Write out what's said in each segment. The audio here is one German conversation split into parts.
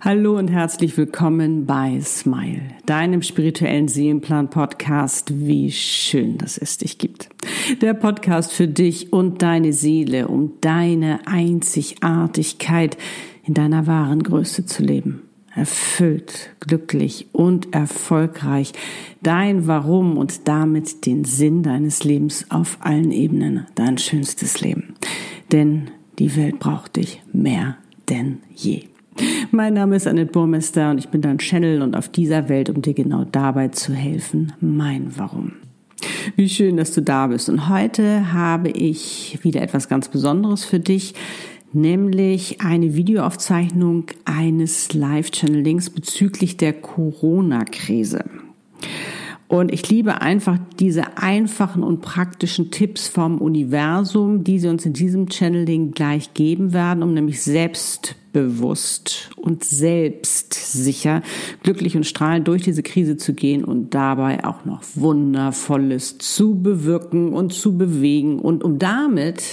Hallo und herzlich willkommen bei Smile, deinem spirituellen Seelenplan-Podcast. Wie schön, dass es dich gibt. Der Podcast für dich und deine Seele, um deine Einzigartigkeit in deiner wahren Größe zu leben. Erfüllt, glücklich und erfolgreich. Dein Warum und damit den Sinn deines Lebens auf allen Ebenen. Dein schönstes Leben. Denn die Welt braucht dich mehr denn je. Mein Name ist Annette Burmester und ich bin dein Channel und auf dieser Welt, um dir genau dabei zu helfen, mein Warum. Wie schön, dass du da bist. Und heute habe ich wieder etwas ganz Besonderes für dich, nämlich eine Videoaufzeichnung eines Live-Channelings bezüglich der Corona-Krise. Und ich liebe einfach diese einfachen und praktischen Tipps vom Universum, die sie uns in diesem Channeling gleich geben werden, um nämlich selbstbewusst und selbstsicher, glücklich und strahlend durch diese Krise zu gehen und dabei auch noch Wundervolles zu bewirken und zu bewegen und um damit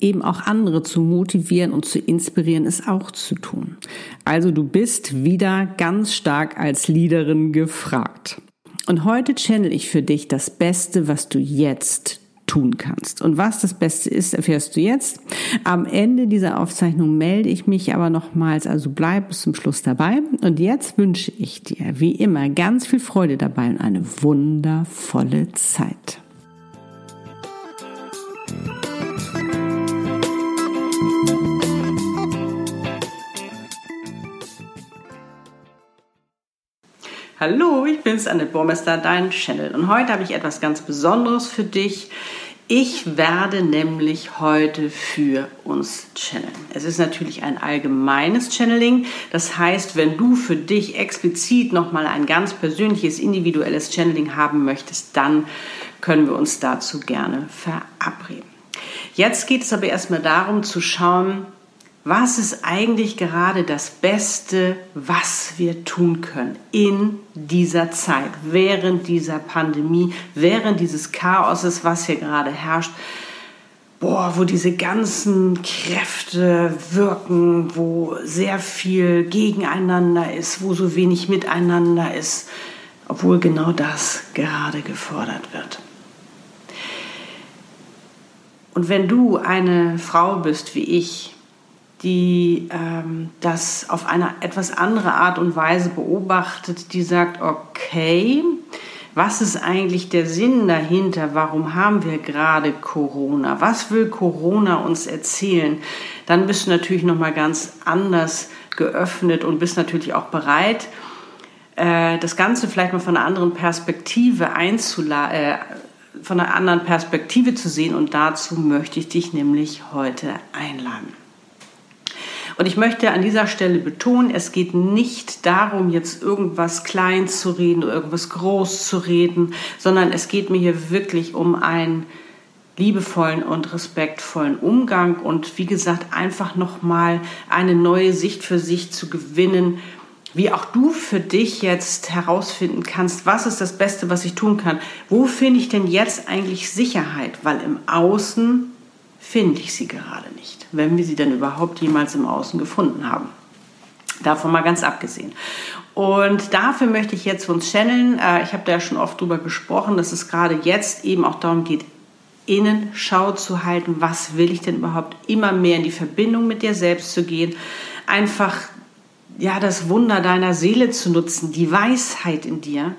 eben auch andere zu motivieren und zu inspirieren, es auch zu tun. Also du bist wieder ganz stark als Leaderin gefragt. Und heute channel ich für dich das Beste, was du jetzt tun kannst. Und was das Beste ist, erfährst du jetzt. Am Ende dieser Aufzeichnung melde ich mich aber nochmals, also bleib bis zum Schluss dabei. Und jetzt wünsche ich dir, wie immer, ganz viel Freude dabei und eine wundervolle Zeit. Hallo, ich bin's, Annette Burmester, dein Channel. Und heute habe ich etwas ganz Besonderes für dich. Ich werde nämlich heute für uns channeln. Es ist natürlich ein allgemeines Channeling. Das heißt, wenn du für dich explizit nochmal ein ganz persönliches, individuelles Channeling haben möchtest, dann können wir uns dazu gerne verabreden. Jetzt geht es aber erstmal darum zu schauen, was ist eigentlich gerade das Beste, was wir tun können in dieser Zeit, während dieser Pandemie, während dieses Chaoses, was hier gerade herrscht. Boah, wo diese ganzen Kräfte wirken, wo sehr viel gegeneinander ist, wo so wenig miteinander ist, obwohl genau das gerade gefordert wird. Und wenn du eine Frau bist wie ich, die ähm, das auf eine etwas andere Art und Weise beobachtet, die sagt, okay, was ist eigentlich der Sinn dahinter? Warum haben wir gerade Corona? Was will Corona uns erzählen? Dann bist du natürlich noch mal ganz anders geöffnet und bist natürlich auch bereit, äh, das Ganze vielleicht mal von einer anderen Perspektive einzuladen. Äh, von einer anderen Perspektive zu sehen und dazu möchte ich dich nämlich heute einladen. Und ich möchte an dieser Stelle betonen, es geht nicht darum, jetzt irgendwas klein zu reden oder irgendwas groß zu reden, sondern es geht mir hier wirklich um einen liebevollen und respektvollen Umgang und wie gesagt einfach nochmal eine neue Sicht für sich zu gewinnen, wie auch du für dich jetzt herausfinden kannst, was ist das Beste, was ich tun kann. Wo finde ich denn jetzt eigentlich Sicherheit? Weil im Außen finde ich sie gerade nicht, wenn wir sie denn überhaupt jemals im Außen gefunden haben. Davon mal ganz abgesehen. Und dafür möchte ich jetzt uns channeln. Äh, ich habe da ja schon oft drüber gesprochen, dass es gerade jetzt eben auch darum geht, Innenschau zu halten. Was will ich denn überhaupt? Immer mehr in die Verbindung mit dir selbst zu gehen. Einfach, ja, das Wunder deiner Seele zu nutzen, die Weisheit in dir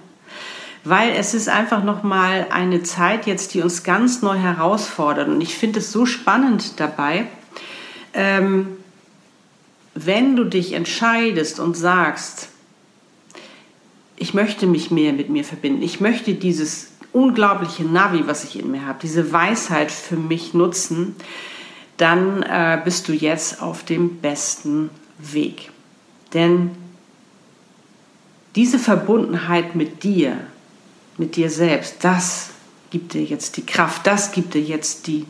weil es ist einfach noch mal eine Zeit jetzt, die uns ganz neu herausfordert und ich finde es so spannend dabei, ähm, wenn du dich entscheidest und sagst, ich möchte mich mehr mit mir verbinden, ich möchte dieses unglaubliche Navi, was ich in mir habe, diese Weisheit für mich nutzen, dann äh, bist du jetzt auf dem besten Weg. Denn diese Verbundenheit mit dir, mit dir selbst, das gibt dir jetzt die Kraft, das gibt dir jetzt die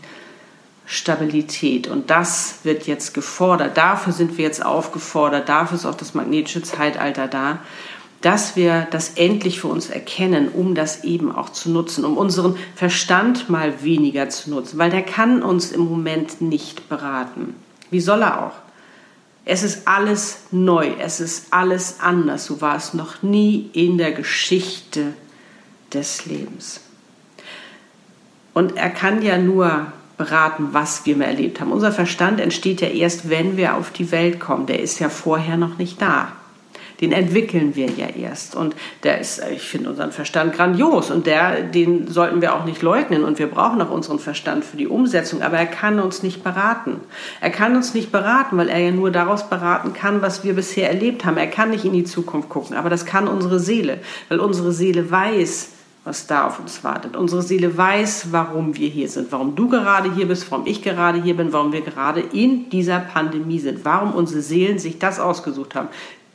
Stabilität. Und das wird jetzt gefordert. Dafür sind wir jetzt aufgefordert. Dafür ist auch das magnetische Zeitalter da, dass wir das endlich für uns erkennen, um das eben auch zu nutzen, um unseren Verstand mal weniger zu nutzen, weil der kann uns im Moment nicht beraten. Wie soll er auch? Es ist alles neu, es ist alles anders. So war es noch nie in der Geschichte des Lebens. Und er kann ja nur beraten, was wir mehr erlebt haben. Unser Verstand entsteht ja erst, wenn wir auf die Welt kommen. Der ist ja vorher noch nicht da. Den entwickeln wir ja erst. Und der ist, ich finde unseren Verstand grandios und der, den sollten wir auch nicht leugnen. Und wir brauchen auch unseren Verstand für die Umsetzung. Aber er kann uns nicht beraten. Er kann uns nicht beraten, weil er ja nur daraus beraten kann, was wir bisher erlebt haben. Er kann nicht in die Zukunft gucken. Aber das kann unsere Seele, weil unsere Seele weiß, was da auf uns wartet. Unsere Seele weiß, warum wir hier sind, warum du gerade hier bist, warum ich gerade hier bin, warum wir gerade in dieser Pandemie sind, warum unsere Seelen sich das ausgesucht haben,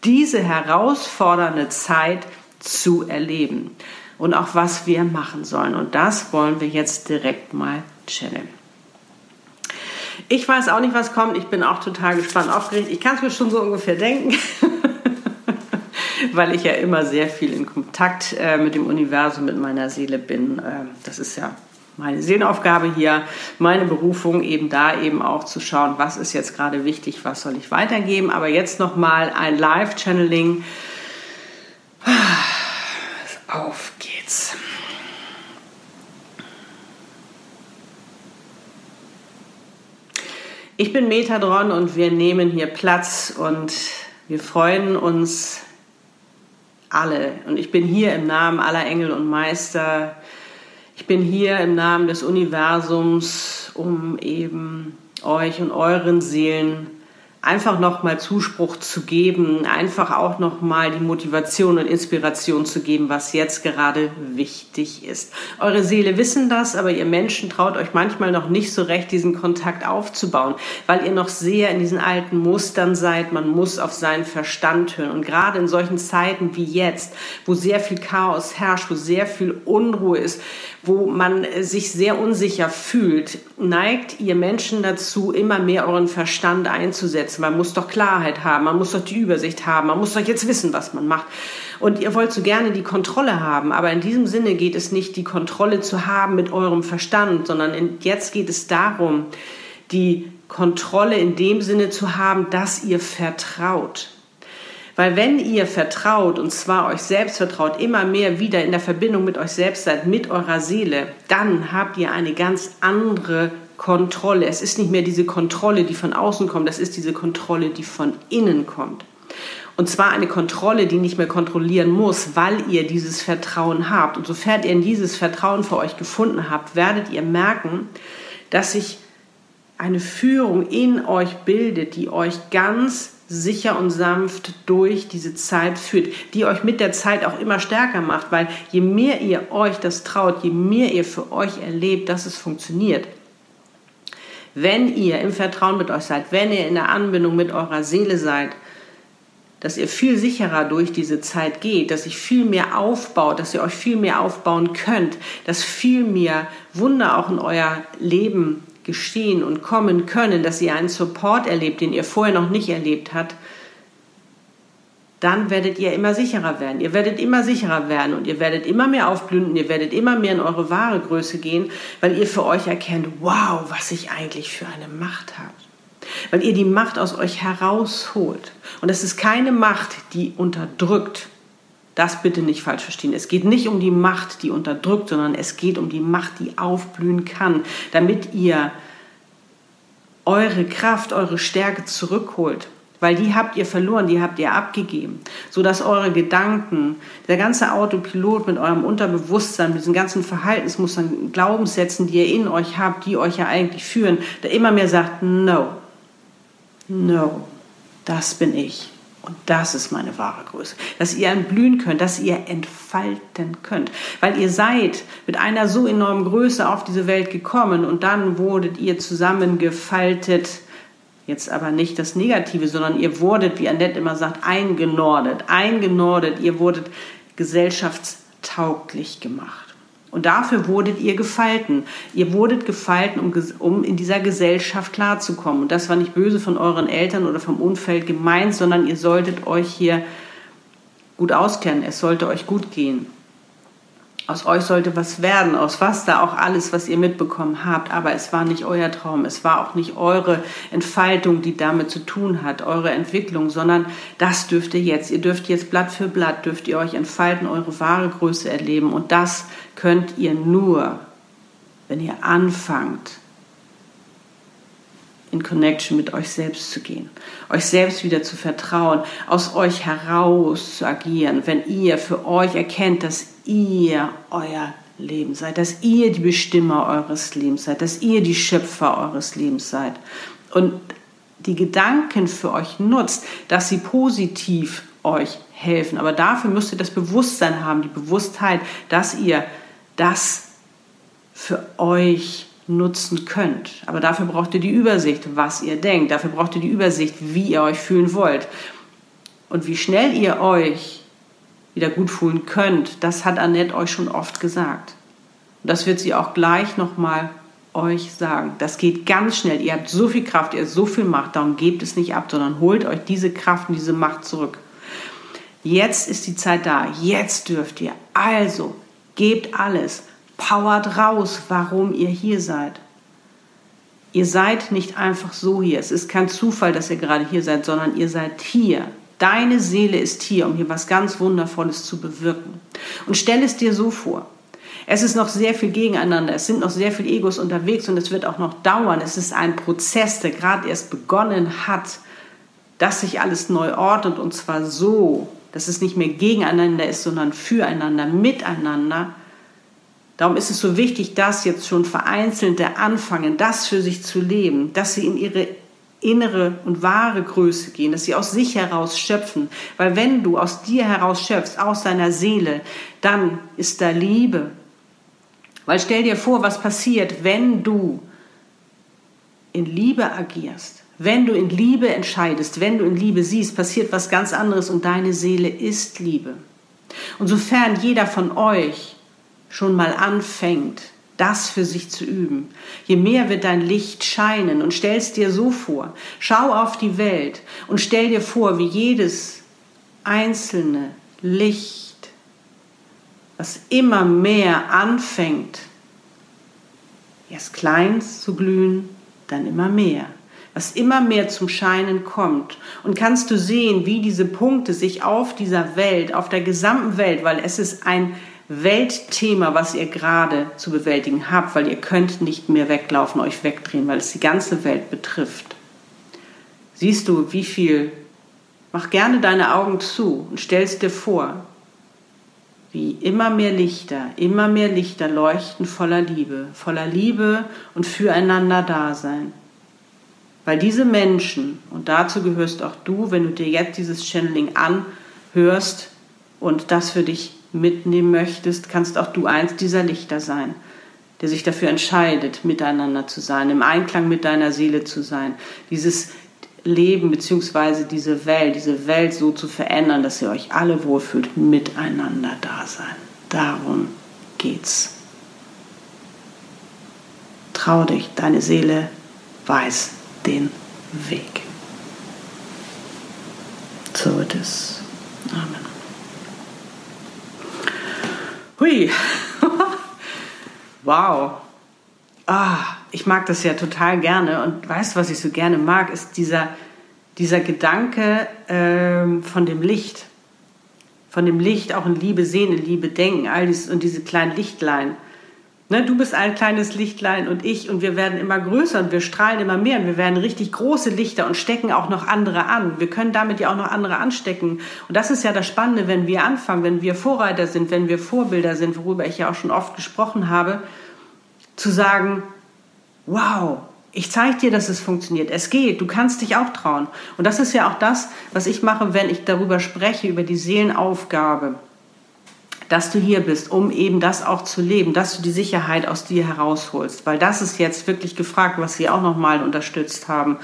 diese herausfordernde Zeit zu erleben und auch was wir machen sollen. Und das wollen wir jetzt direkt mal channeln. Ich weiß auch nicht, was kommt. Ich bin auch total gespannt, aufgeregt. Ich kann es mir schon so ungefähr denken. weil ich ja immer sehr viel in Kontakt äh, mit dem Universum, mit meiner Seele bin. Äh, das ist ja meine Seelenaufgabe hier, meine Berufung eben da eben auch zu schauen, was ist jetzt gerade wichtig, was soll ich weitergeben. Aber jetzt nochmal ein Live-Channeling. Auf geht's. Ich bin Metadron und wir nehmen hier Platz und wir freuen uns alle. Und ich bin hier im Namen aller Engel und Meister. Ich bin hier im Namen des Universums, um eben euch und euren Seelen einfach nochmal Zuspruch zu geben, einfach auch nochmal die Motivation und Inspiration zu geben, was jetzt gerade wichtig ist. Eure Seele wissen das, aber ihr Menschen traut euch manchmal noch nicht so recht, diesen Kontakt aufzubauen, weil ihr noch sehr in diesen alten Mustern seid. Man muss auf seinen Verstand hören. Und gerade in solchen Zeiten wie jetzt, wo sehr viel Chaos herrscht, wo sehr viel Unruhe ist, wo man sich sehr unsicher fühlt, neigt ihr Menschen dazu, immer mehr euren Verstand einzusetzen. Man muss doch Klarheit haben, man muss doch die Übersicht haben, man muss doch jetzt wissen, was man macht. Und ihr wollt so gerne die Kontrolle haben, aber in diesem Sinne geht es nicht, die Kontrolle zu haben mit eurem Verstand, sondern in, jetzt geht es darum, die Kontrolle in dem Sinne zu haben, dass ihr vertraut. Weil wenn ihr vertraut, und zwar euch selbst vertraut, immer mehr wieder in der Verbindung mit euch selbst seid, mit eurer Seele, dann habt ihr eine ganz andere Kontrolle. Es ist nicht mehr diese Kontrolle, die von außen kommt, das ist diese Kontrolle, die von innen kommt. Und zwar eine Kontrolle, die nicht mehr kontrollieren muss, weil ihr dieses Vertrauen habt. Und sofern ihr dieses Vertrauen für euch gefunden habt, werdet ihr merken, dass sich eine Führung in euch bildet, die euch ganz sicher und sanft durch diese Zeit führt, die euch mit der Zeit auch immer stärker macht, weil je mehr ihr euch das traut, je mehr ihr für euch erlebt, dass es funktioniert, wenn ihr im Vertrauen mit euch seid, wenn ihr in der Anbindung mit eurer Seele seid, dass ihr viel sicherer durch diese Zeit geht, dass sich viel mehr aufbaut, dass ihr euch viel mehr aufbauen könnt, dass viel mehr Wunder auch in euer Leben geschehen und kommen können, dass ihr einen Support erlebt, den ihr vorher noch nicht erlebt habt, dann werdet ihr immer sicherer werden. Ihr werdet immer sicherer werden und ihr werdet immer mehr aufblühen ihr werdet immer mehr in eure wahre Größe gehen, weil ihr für euch erkennt, wow, was ich eigentlich für eine Macht habe. Weil ihr die Macht aus euch herausholt. Und es ist keine Macht, die unterdrückt, das bitte nicht falsch verstehen. Es geht nicht um die Macht, die unterdrückt, sondern es geht um die Macht, die aufblühen kann, damit ihr eure Kraft, eure Stärke zurückholt. Weil die habt ihr verloren, die habt ihr abgegeben, sodass eure Gedanken, der ganze Autopilot mit eurem Unterbewusstsein, mit diesen ganzen Verhaltensmustern, Glaubenssätzen, die ihr in euch habt, die euch ja eigentlich führen, der immer mehr sagt, no, no, das bin ich. Und das ist meine wahre Größe. Dass ihr entblühen könnt, dass ihr entfalten könnt. Weil ihr seid mit einer so enormen Größe auf diese Welt gekommen und dann wurdet ihr zusammengefaltet. Jetzt aber nicht das Negative, sondern ihr wurdet, wie Annette immer sagt, eingenordet. Eingenordet. Ihr wurdet gesellschaftstauglich gemacht. Und dafür wurdet ihr gefalten. Ihr wurdet gefalten, um, um in dieser Gesellschaft klarzukommen. Und das war nicht böse von euren Eltern oder vom Umfeld gemeint, sondern ihr solltet euch hier gut auskennen. Es sollte euch gut gehen. Aus euch sollte was werden, aus was da auch alles, was ihr mitbekommen habt. Aber es war nicht euer Traum, es war auch nicht eure Entfaltung, die damit zu tun hat, eure Entwicklung, sondern das dürft ihr jetzt. Ihr dürft jetzt Blatt für Blatt, dürft ihr euch entfalten, eure wahre Größe erleben. Und das könnt ihr nur, wenn ihr anfangt, in Connection mit euch selbst zu gehen, euch selbst wieder zu vertrauen, aus euch heraus zu agieren, wenn ihr für euch erkennt, dass ihr euer Leben seid, dass ihr die Bestimmer eures Lebens seid, dass ihr die Schöpfer eures Lebens seid und die Gedanken für euch nutzt, dass sie positiv euch helfen. Aber dafür müsst ihr das Bewusstsein haben, die Bewusstheit, dass ihr das für euch nutzen könnt. Aber dafür braucht ihr die Übersicht, was ihr denkt. Dafür braucht ihr die Übersicht, wie ihr euch fühlen wollt. Und wie schnell ihr euch wieder gut fühlen könnt, das hat Annette euch schon oft gesagt. Und das wird sie auch gleich nochmal euch sagen. Das geht ganz schnell. Ihr habt so viel Kraft, ihr habt so viel Macht, darum gebt es nicht ab, sondern holt euch diese Kraft und diese Macht zurück. Jetzt ist die Zeit da. Jetzt dürft ihr. Also, gebt alles powert raus, warum ihr hier seid. Ihr seid nicht einfach so hier. Es ist kein Zufall, dass ihr gerade hier seid, sondern ihr seid hier. Deine Seele ist hier, um hier was ganz Wundervolles zu bewirken. Und stell es dir so vor. Es ist noch sehr viel gegeneinander, es sind noch sehr viele Egos unterwegs und es wird auch noch dauern. Es ist ein Prozess, der gerade erst begonnen hat, dass sich alles neu ordnet und zwar so, dass es nicht mehr gegeneinander ist, sondern füreinander, miteinander Darum ist es so wichtig, dass jetzt schon Vereinzelte anfangen, das für sich zu leben, dass sie in ihre innere und wahre Größe gehen, dass sie aus sich heraus schöpfen. Weil wenn du aus dir heraus schöpfst, aus deiner Seele, dann ist da Liebe. Weil stell dir vor, was passiert, wenn du in Liebe agierst. Wenn du in Liebe entscheidest, wenn du in Liebe siehst, passiert was ganz anderes und deine Seele ist Liebe. Und sofern jeder von euch schon mal anfängt, das für sich zu üben, je mehr wird dein Licht scheinen und stellst dir so vor, schau auf die Welt und stell dir vor, wie jedes einzelne Licht, was immer mehr anfängt, erst klein zu glühen, dann immer mehr, was immer mehr zum Scheinen kommt. Und kannst du sehen, wie diese Punkte sich auf dieser Welt, auf der gesamten Welt, weil es ist ein Weltthema, was ihr gerade zu bewältigen habt, weil ihr könnt nicht mehr weglaufen, euch wegdrehen, weil es die ganze Welt betrifft. Siehst du, wie viel? Mach gerne deine Augen zu und stellst dir vor, wie immer mehr Lichter, immer mehr Lichter leuchten voller Liebe, voller Liebe und füreinander Dasein. Weil diese Menschen, und dazu gehörst auch du, wenn du dir jetzt dieses Channeling anhörst und das für dich mitnehmen möchtest, kannst auch du eins dieser Lichter sein, der sich dafür entscheidet, miteinander zu sein, im Einklang mit deiner Seele zu sein, dieses Leben bzw. diese Welt, diese Welt so zu verändern, dass ihr euch alle wohlfühlt, miteinander da sein. Darum geht's. Trau dich, deine Seele weiß den Weg. So it is. Amen. Hui. wow. Ah, ich mag das ja total gerne. Und weißt du, was ich so gerne mag, ist dieser, dieser Gedanke ähm, von dem Licht. Von dem Licht auch in Liebe sehen, in Liebe denken, all dies und diese kleinen Lichtlein. Ne, du bist ein kleines Lichtlein und ich und wir werden immer größer und wir strahlen immer mehr und wir werden richtig große Lichter und stecken auch noch andere an. Wir können damit ja auch noch andere anstecken. Und das ist ja das Spannende, wenn wir anfangen, wenn wir Vorreiter sind, wenn wir Vorbilder sind, worüber ich ja auch schon oft gesprochen habe, zu sagen, wow, ich zeige dir, dass es funktioniert. Es geht, du kannst dich auch trauen. Und das ist ja auch das, was ich mache, wenn ich darüber spreche, über die Seelenaufgabe dass du hier bist, um eben das auch zu leben, dass du die Sicherheit aus dir herausholst, weil das ist jetzt wirklich gefragt, was sie auch nochmal unterstützt haben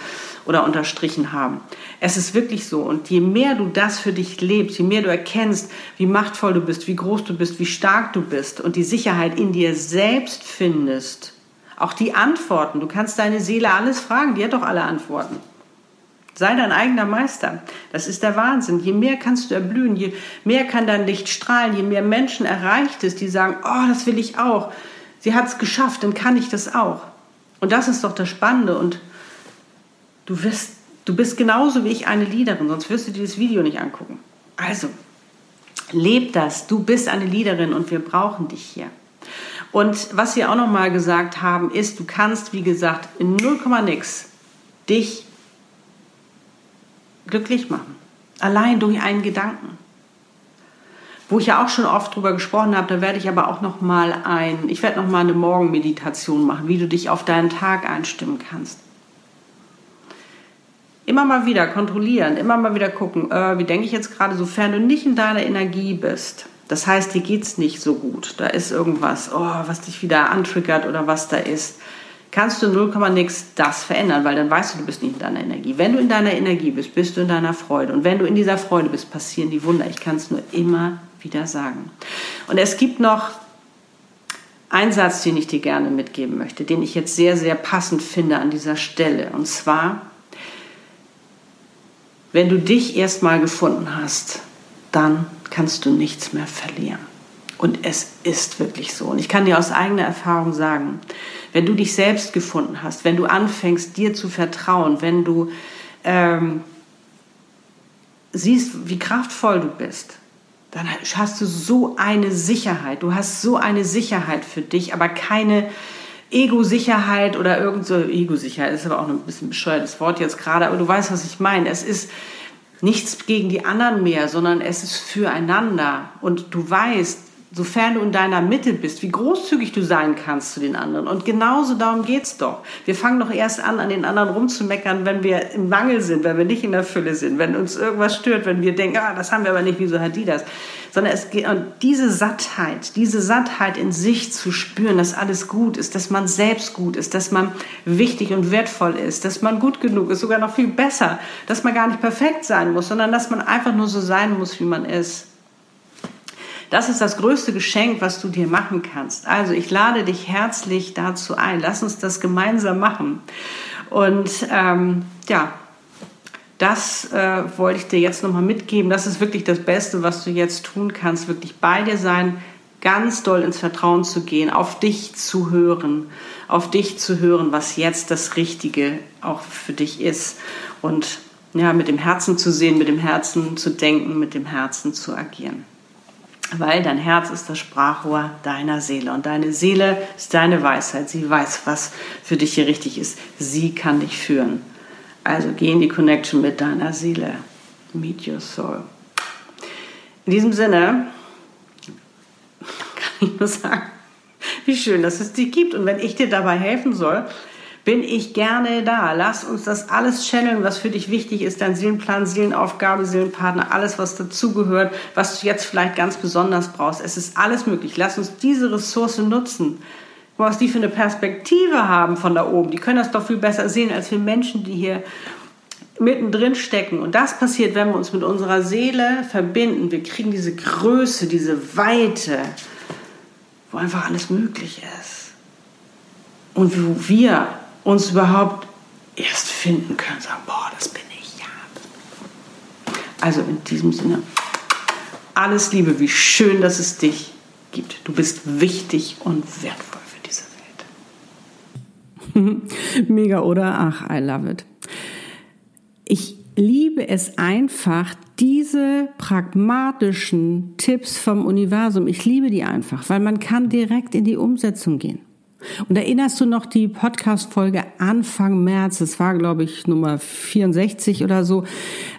oder unterstrichen haben. Es ist wirklich so und je mehr du das für dich lebst, je mehr du erkennst, wie machtvoll du bist, wie groß du bist, wie stark du bist und die Sicherheit in dir selbst findest, auch die Antworten, du kannst deine Seele alles fragen, die hat doch alle Antworten. Sei dein eigener Meister. Das ist der Wahnsinn. Je mehr kannst du erblühen, je mehr kann dein Licht strahlen, je mehr Menschen erreicht es, die sagen, oh, das will ich auch. Sie hat es geschafft, dann kann ich das auch. Und das ist doch das Spannende. Und du, wirst, du bist genauso wie ich eine Leaderin, sonst wirst du dir das Video nicht angucken. Also, leb das. Du bist eine Leaderin und wir brauchen dich hier. Und was wir auch noch mal gesagt haben, ist, du kannst, wie gesagt, in 0, nix dich glücklich machen. Allein durch einen Gedanken. Wo ich ja auch schon oft drüber gesprochen habe, da werde ich aber auch noch mal ein, ich werde noch mal eine Morgenmeditation machen, wie du dich auf deinen Tag einstimmen kannst. Immer mal wieder kontrollieren, immer mal wieder gucken, äh, wie denke ich jetzt gerade, sofern du nicht in deiner Energie bist. Das heißt, dir geht es nicht so gut. Da ist irgendwas, oh, was dich wieder antriggert oder was da ist kannst du 0, nix das verändern, weil dann weißt du, du bist nicht in deiner Energie. Wenn du in deiner Energie bist, bist du in deiner Freude. Und wenn du in dieser Freude bist, passieren die Wunder. Ich kann es nur immer wieder sagen. Und es gibt noch einen Satz, den ich dir gerne mitgeben möchte, den ich jetzt sehr, sehr passend finde an dieser Stelle. Und zwar, wenn du dich erstmal gefunden hast, dann kannst du nichts mehr verlieren. Und es ist wirklich so. Und ich kann dir aus eigener Erfahrung sagen, wenn du dich selbst gefunden hast, wenn du anfängst, dir zu vertrauen, wenn du ähm, siehst, wie kraftvoll du bist, dann hast du so eine Sicherheit. Du hast so eine Sicherheit für dich, aber keine Ego-Sicherheit oder irgend so Ego-Sicherheit ist aber auch ein bisschen bescheuertes Wort jetzt gerade, aber du weißt, was ich meine. Es ist nichts gegen die anderen mehr, sondern es ist füreinander und du weißt, sofern du in deiner Mitte bist, wie großzügig du sein kannst zu den anderen. Und genauso darum geht's doch. Wir fangen doch erst an, an den anderen rumzumeckern, wenn wir im Mangel sind, wenn wir nicht in der Fülle sind, wenn uns irgendwas stört, wenn wir denken, ah, das haben wir aber nicht, wieso hat die das? Sondern es geht, und diese Sattheit, diese Sattheit in sich zu spüren, dass alles gut ist, dass man selbst gut ist, dass man wichtig und wertvoll ist, dass man gut genug ist, sogar noch viel besser, dass man gar nicht perfekt sein muss, sondern dass man einfach nur so sein muss, wie man ist. Das ist das größte Geschenk, was du dir machen kannst. Also ich lade dich herzlich dazu ein. Lass uns das gemeinsam machen. Und ähm, ja, das äh, wollte ich dir jetzt nochmal mitgeben. Das ist wirklich das Beste, was du jetzt tun kannst. Wirklich bei dir sein, ganz doll ins Vertrauen zu gehen, auf dich zu hören, auf dich zu hören, was jetzt das Richtige auch für dich ist. Und ja, mit dem Herzen zu sehen, mit dem Herzen zu denken, mit dem Herzen zu agieren weil dein Herz ist das Sprachrohr deiner Seele und deine Seele ist deine Weisheit. Sie weiß, was für dich hier richtig ist. Sie kann dich führen. Also geh in die Connection mit deiner Seele. Meet your soul. In diesem Sinne kann ich nur sagen, wie schön, dass es dich gibt. Und wenn ich dir dabei helfen soll, bin ich gerne da. Lass uns das alles channeln, was für dich wichtig ist, dein Seelenplan, Seelenaufgabe, Seelenpartner, alles, was dazugehört, was du jetzt vielleicht ganz besonders brauchst. Es ist alles möglich. Lass uns diese Ressource nutzen. Was die für eine Perspektive haben von da oben, die können das doch viel besser sehen als wir Menschen, die hier mittendrin stecken. Und das passiert, wenn wir uns mit unserer Seele verbinden. Wir kriegen diese Größe, diese Weite, wo einfach alles möglich ist. Und wo wir uns überhaupt erst finden können, sagen, boah, das bin ich, ja. Also in diesem Sinne, alles Liebe, wie schön, dass es dich gibt. Du bist wichtig und wertvoll für diese Welt. Mega, oder? Ach, I love it. Ich liebe es einfach, diese pragmatischen Tipps vom Universum, ich liebe die einfach, weil man kann direkt in die Umsetzung gehen. Und erinnerst du noch die Podcast-Folge Anfang März? Das war, glaube ich, Nummer 64 oder so,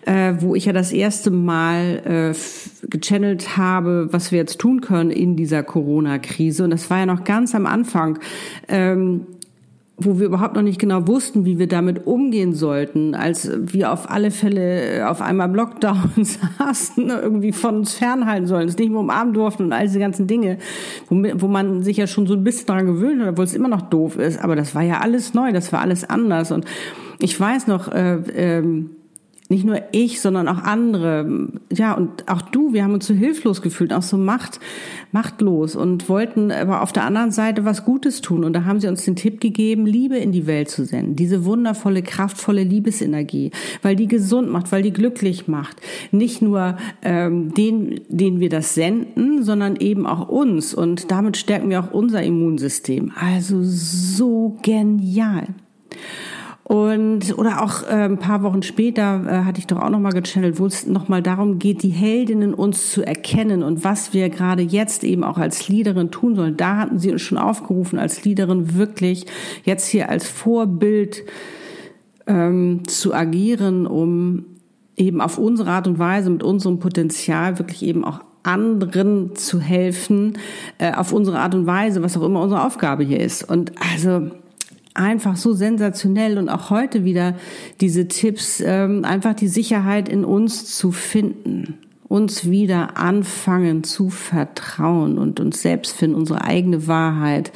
äh, wo ich ja das erste Mal äh, gechannelt habe, was wir jetzt tun können in dieser Corona-Krise. Und das war ja noch ganz am Anfang. Ähm, wo wir überhaupt noch nicht genau wussten, wie wir damit umgehen sollten, als wir auf alle Fälle auf einmal im Lockdown saßen, irgendwie von uns fernhalten sollen, es nicht mehr umarmen durften und all diese ganzen Dinge, wo, wo man sich ja schon so ein bisschen daran gewöhnt hat, obwohl es immer noch doof ist. Aber das war ja alles neu, das war alles anders. Und ich weiß noch, äh, äh, nicht nur ich, sondern auch andere, ja, und auch du, wir haben uns so hilflos gefühlt, auch so macht, machtlos und wollten aber auf der anderen Seite was Gutes tun. Und da haben sie uns den Tipp gegeben, Liebe in die Welt zu senden. Diese wundervolle, kraftvolle Liebesenergie, weil die gesund macht, weil die glücklich macht. Nicht nur ähm, den, den wir das senden, sondern eben auch uns. Und damit stärken wir auch unser Immunsystem. Also so genial. Und oder auch äh, ein paar Wochen später äh, hatte ich doch auch noch mal gechannelt, wo es noch mal darum geht, die Heldinnen uns zu erkennen und was wir gerade jetzt eben auch als Leaderin tun sollen. Da hatten sie uns schon aufgerufen, als Leaderin wirklich jetzt hier als Vorbild ähm, zu agieren, um eben auf unsere Art und Weise mit unserem Potenzial wirklich eben auch anderen zu helfen, äh, auf unsere Art und Weise, was auch immer unsere Aufgabe hier ist. Und also einfach so sensationell und auch heute wieder diese Tipps, ähm, einfach die Sicherheit in uns zu finden, uns wieder anfangen zu vertrauen und uns selbst finden, unsere eigene Wahrheit,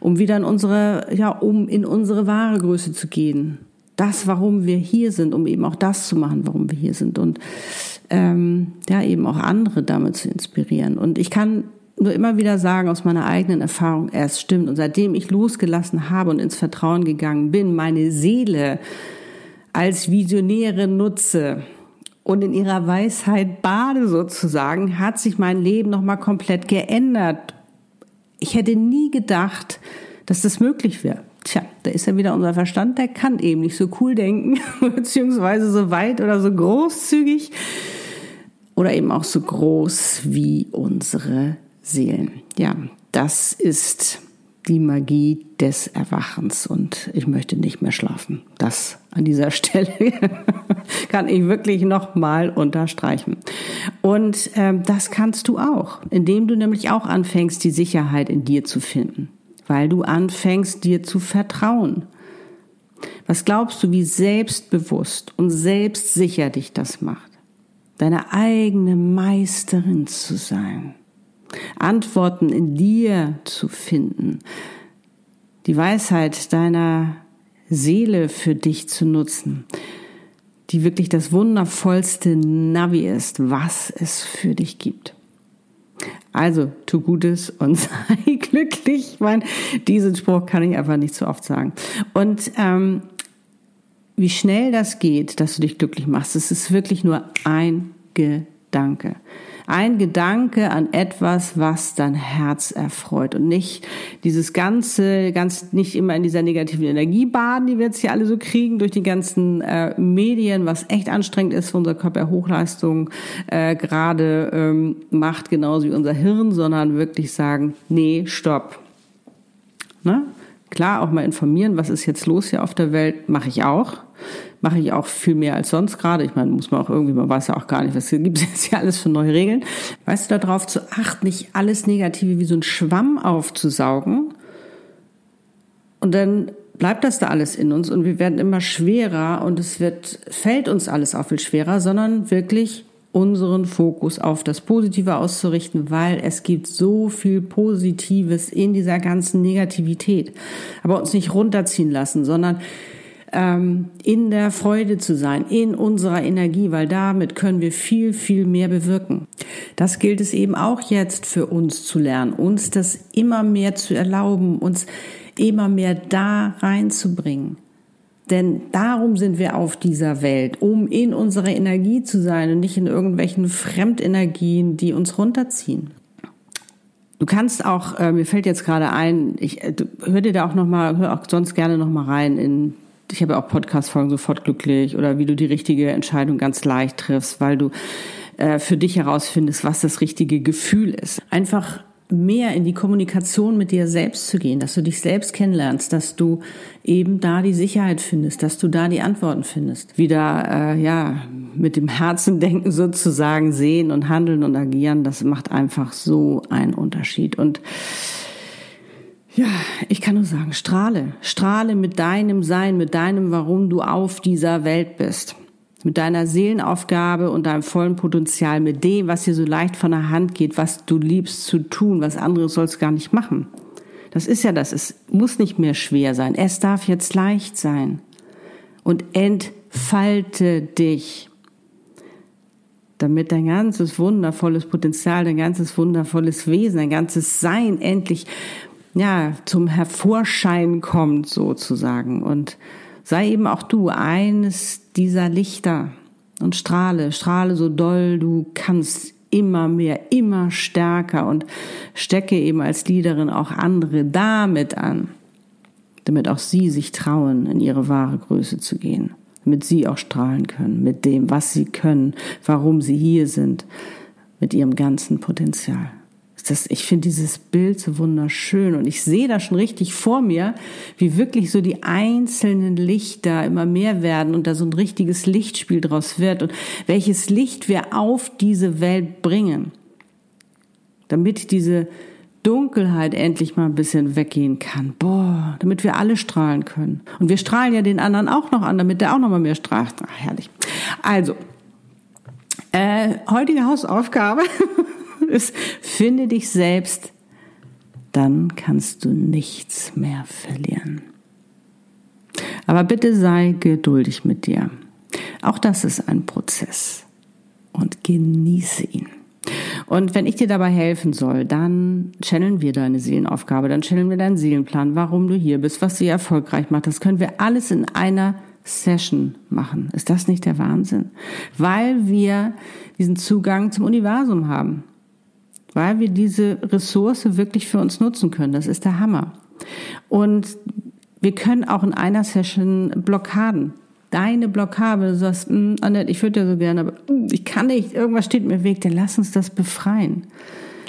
um wieder in unsere, ja, um in unsere wahre Größe zu gehen. Das, warum wir hier sind, um eben auch das zu machen, warum wir hier sind und ähm, ja eben auch andere damit zu inspirieren. Und ich kann nur immer wieder sagen aus meiner eigenen Erfahrung, es stimmt. Und seitdem ich losgelassen habe und ins Vertrauen gegangen bin, meine Seele als Visionäre nutze und in ihrer Weisheit bade sozusagen, hat sich mein Leben nochmal komplett geändert. Ich hätte nie gedacht, dass das möglich wäre. Tja, da ist ja wieder unser Verstand, der kann eben nicht so cool denken, beziehungsweise so weit oder so großzügig oder eben auch so groß wie unsere Seelen. Ja, das ist die Magie des Erwachens und ich möchte nicht mehr schlafen. Das an dieser Stelle kann ich wirklich nochmal unterstreichen. Und ähm, das kannst du auch, indem du nämlich auch anfängst, die Sicherheit in dir zu finden, weil du anfängst, dir zu vertrauen. Was glaubst du, wie selbstbewusst und selbstsicher dich das macht? Deine eigene Meisterin zu sein. Antworten in dir zu finden, die Weisheit deiner Seele für dich zu nutzen, die wirklich das wundervollste Navi ist, was es für dich gibt. Also, tu Gutes und sei glücklich. Ich meine, diesen Spruch kann ich einfach nicht so oft sagen. Und ähm, wie schnell das geht, dass du dich glücklich machst, es ist wirklich nur ein Gedanke. Ein Gedanke an etwas, was dein Herz erfreut und nicht dieses ganze, ganz nicht immer in dieser negativen Energie baden, die wir jetzt hier alle so kriegen durch die ganzen äh, Medien, was echt anstrengend ist für unser Körper, Hochleistung äh, gerade ähm, macht, genauso wie unser Hirn, sondern wirklich sagen, nee, stopp. Ne? Klar, auch mal informieren, was ist jetzt los hier auf der Welt, mache ich auch mache ich auch viel mehr als sonst gerade. Ich meine, muss man auch irgendwie, man weiß ja auch gar nicht, was gibt es jetzt hier alles für neue Regeln. Weißt du, darauf zu achten, nicht alles Negative wie so ein Schwamm aufzusaugen. Und dann bleibt das da alles in uns und wir werden immer schwerer und es wird, fällt uns alles auch viel schwerer, sondern wirklich unseren Fokus auf das Positive auszurichten, weil es gibt so viel Positives in dieser ganzen Negativität. Aber uns nicht runterziehen lassen, sondern ähm, in der Freude zu sein, in unserer Energie, weil damit können wir viel, viel mehr bewirken. Das gilt es eben auch jetzt für uns zu lernen, uns das immer mehr zu erlauben, uns immer mehr da reinzubringen. Denn darum sind wir auf dieser Welt, um in unserer Energie zu sein und nicht in irgendwelchen Fremdenergien, die uns runterziehen. Du kannst auch, äh, mir fällt jetzt gerade ein, ich äh, hör dir da auch noch mal, hör auch sonst gerne noch mal rein in ich habe auch Podcast-Folgen sofort glücklich oder wie du die richtige Entscheidung ganz leicht triffst, weil du äh, für dich herausfindest, was das richtige Gefühl ist. Einfach mehr in die Kommunikation mit dir selbst zu gehen, dass du dich selbst kennenlernst, dass du eben da die Sicherheit findest, dass du da die Antworten findest. Wieder, äh, ja, mit dem Herzen denken sozusagen, sehen und handeln und agieren, das macht einfach so einen Unterschied. Und Ja, ich kann nur sagen, strahle. Strahle mit deinem Sein, mit deinem, warum du auf dieser Welt bist. Mit deiner Seelenaufgabe und deinem vollen Potenzial, mit dem, was dir so leicht von der Hand geht, was du liebst zu tun, was anderes sollst gar nicht machen. Das ist ja das. Es muss nicht mehr schwer sein. Es darf jetzt leicht sein. Und entfalte dich, damit dein ganzes wundervolles Potenzial, dein ganzes wundervolles Wesen, dein ganzes Sein endlich ja, zum Hervorschein kommt sozusagen. Und sei eben auch du eines dieser Lichter und strahle, strahle so doll du kannst immer mehr, immer stärker und stecke eben als Liederin auch andere damit an, damit auch sie sich trauen, in ihre wahre Größe zu gehen, damit sie auch strahlen können mit dem, was sie können, warum sie hier sind, mit ihrem ganzen Potenzial das, ich finde dieses Bild so wunderschön und ich sehe da schon richtig vor mir, wie wirklich so die einzelnen Lichter immer mehr werden und da so ein richtiges Lichtspiel draus wird und welches Licht wir auf diese Welt bringen, damit diese Dunkelheit endlich mal ein bisschen weggehen kann. Boah, damit wir alle strahlen können. Und wir strahlen ja den anderen auch noch an, damit der auch noch mal mehr strahlt. Ach, herrlich. Also, äh, heutige Hausaufgabe. ist, finde dich selbst, dann kannst du nichts mehr verlieren. Aber bitte sei geduldig mit dir. Auch das ist ein Prozess und genieße ihn. Und wenn ich dir dabei helfen soll, dann channeln wir deine Seelenaufgabe, dann channeln wir deinen Seelenplan, warum du hier bist, was sie erfolgreich macht. Das können wir alles in einer Session machen. Ist das nicht der Wahnsinn? Weil wir diesen Zugang zum Universum haben weil wir diese Ressource wirklich für uns nutzen können. Das ist der Hammer. Und wir können auch in einer Session Blockaden. Deine Blockade, du sagst, hm, Annette, ich würde ja so gerne, aber hm, ich kann nicht, irgendwas steht mir im Weg, dann lass uns das befreien.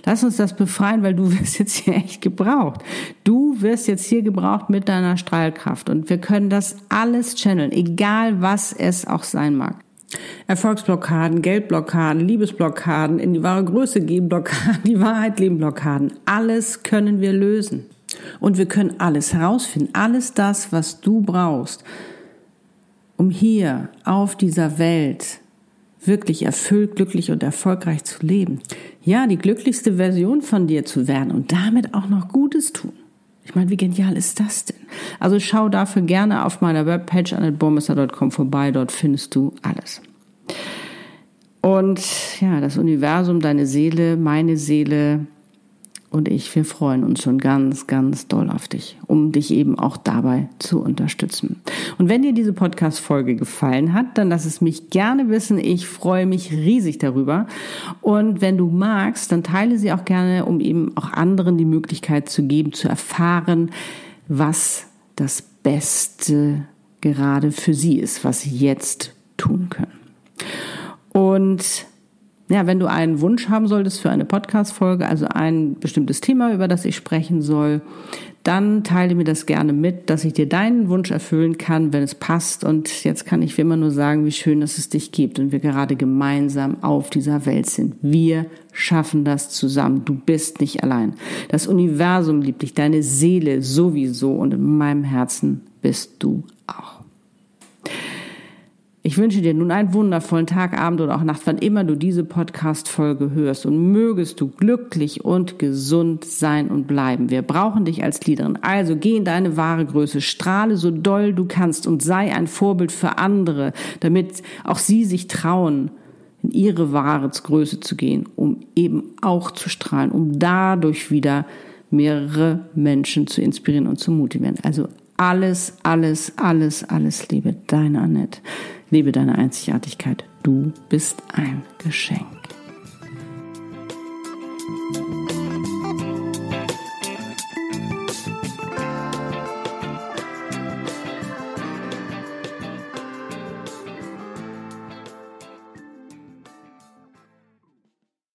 Lass uns das befreien, weil du wirst jetzt hier echt gebraucht. Du wirst jetzt hier gebraucht mit deiner Strahlkraft und wir können das alles channeln, egal was es auch sein mag. Erfolgsblockaden, Geldblockaden, Liebesblockaden, in die wahre Größe gehen Blockaden, die Wahrheit leben Blockaden. Alles können wir lösen. Und wir können alles herausfinden. Alles das, was du brauchst, um hier auf dieser Welt wirklich erfüllt, glücklich und erfolgreich zu leben. Ja, die glücklichste Version von dir zu werden und damit auch noch Gutes tun. Ich meine, wie genial ist das denn? Also schau dafür gerne auf meiner Webpage annetbormesser.com vorbei, dort findest du alles. Und ja, das Universum, deine Seele, meine Seele und ich, wir freuen uns schon ganz, ganz doll auf dich, um dich eben auch dabei zu unterstützen. Und wenn dir diese Podcast-Folge gefallen hat, dann lass es mich gerne wissen. Ich freue mich riesig darüber. Und wenn du magst, dann teile sie auch gerne, um eben auch anderen die Möglichkeit zu geben, zu erfahren, was das Beste gerade für sie ist, was sie jetzt tun können. Und ja, wenn du einen Wunsch haben solltest für eine Podcast-Folge, also ein bestimmtes Thema, über das ich sprechen soll, dann teile mir das gerne mit, dass ich dir deinen Wunsch erfüllen kann, wenn es passt. Und jetzt kann ich wie immer nur sagen, wie schön, dass es dich gibt und wir gerade gemeinsam auf dieser Welt sind. Wir schaffen das zusammen. Du bist nicht allein. Das Universum liebt dich, deine Seele sowieso und in meinem Herzen bist du auch. Ich wünsche dir nun einen wundervollen Tag, Abend oder auch Nacht, wann immer du diese Podcast-Folge hörst und mögest du glücklich und gesund sein und bleiben. Wir brauchen dich als Leaderin. Also geh in deine wahre Größe, strahle so doll du kannst und sei ein Vorbild für andere, damit auch sie sich trauen, in ihre wahre Größe zu gehen, um eben auch zu strahlen, um dadurch wieder mehrere Menschen zu inspirieren und zu motivieren. Also alles, alles, alles, alles Liebe, deine Annette. Lebe deine Einzigartigkeit. Du bist ein Geschenk.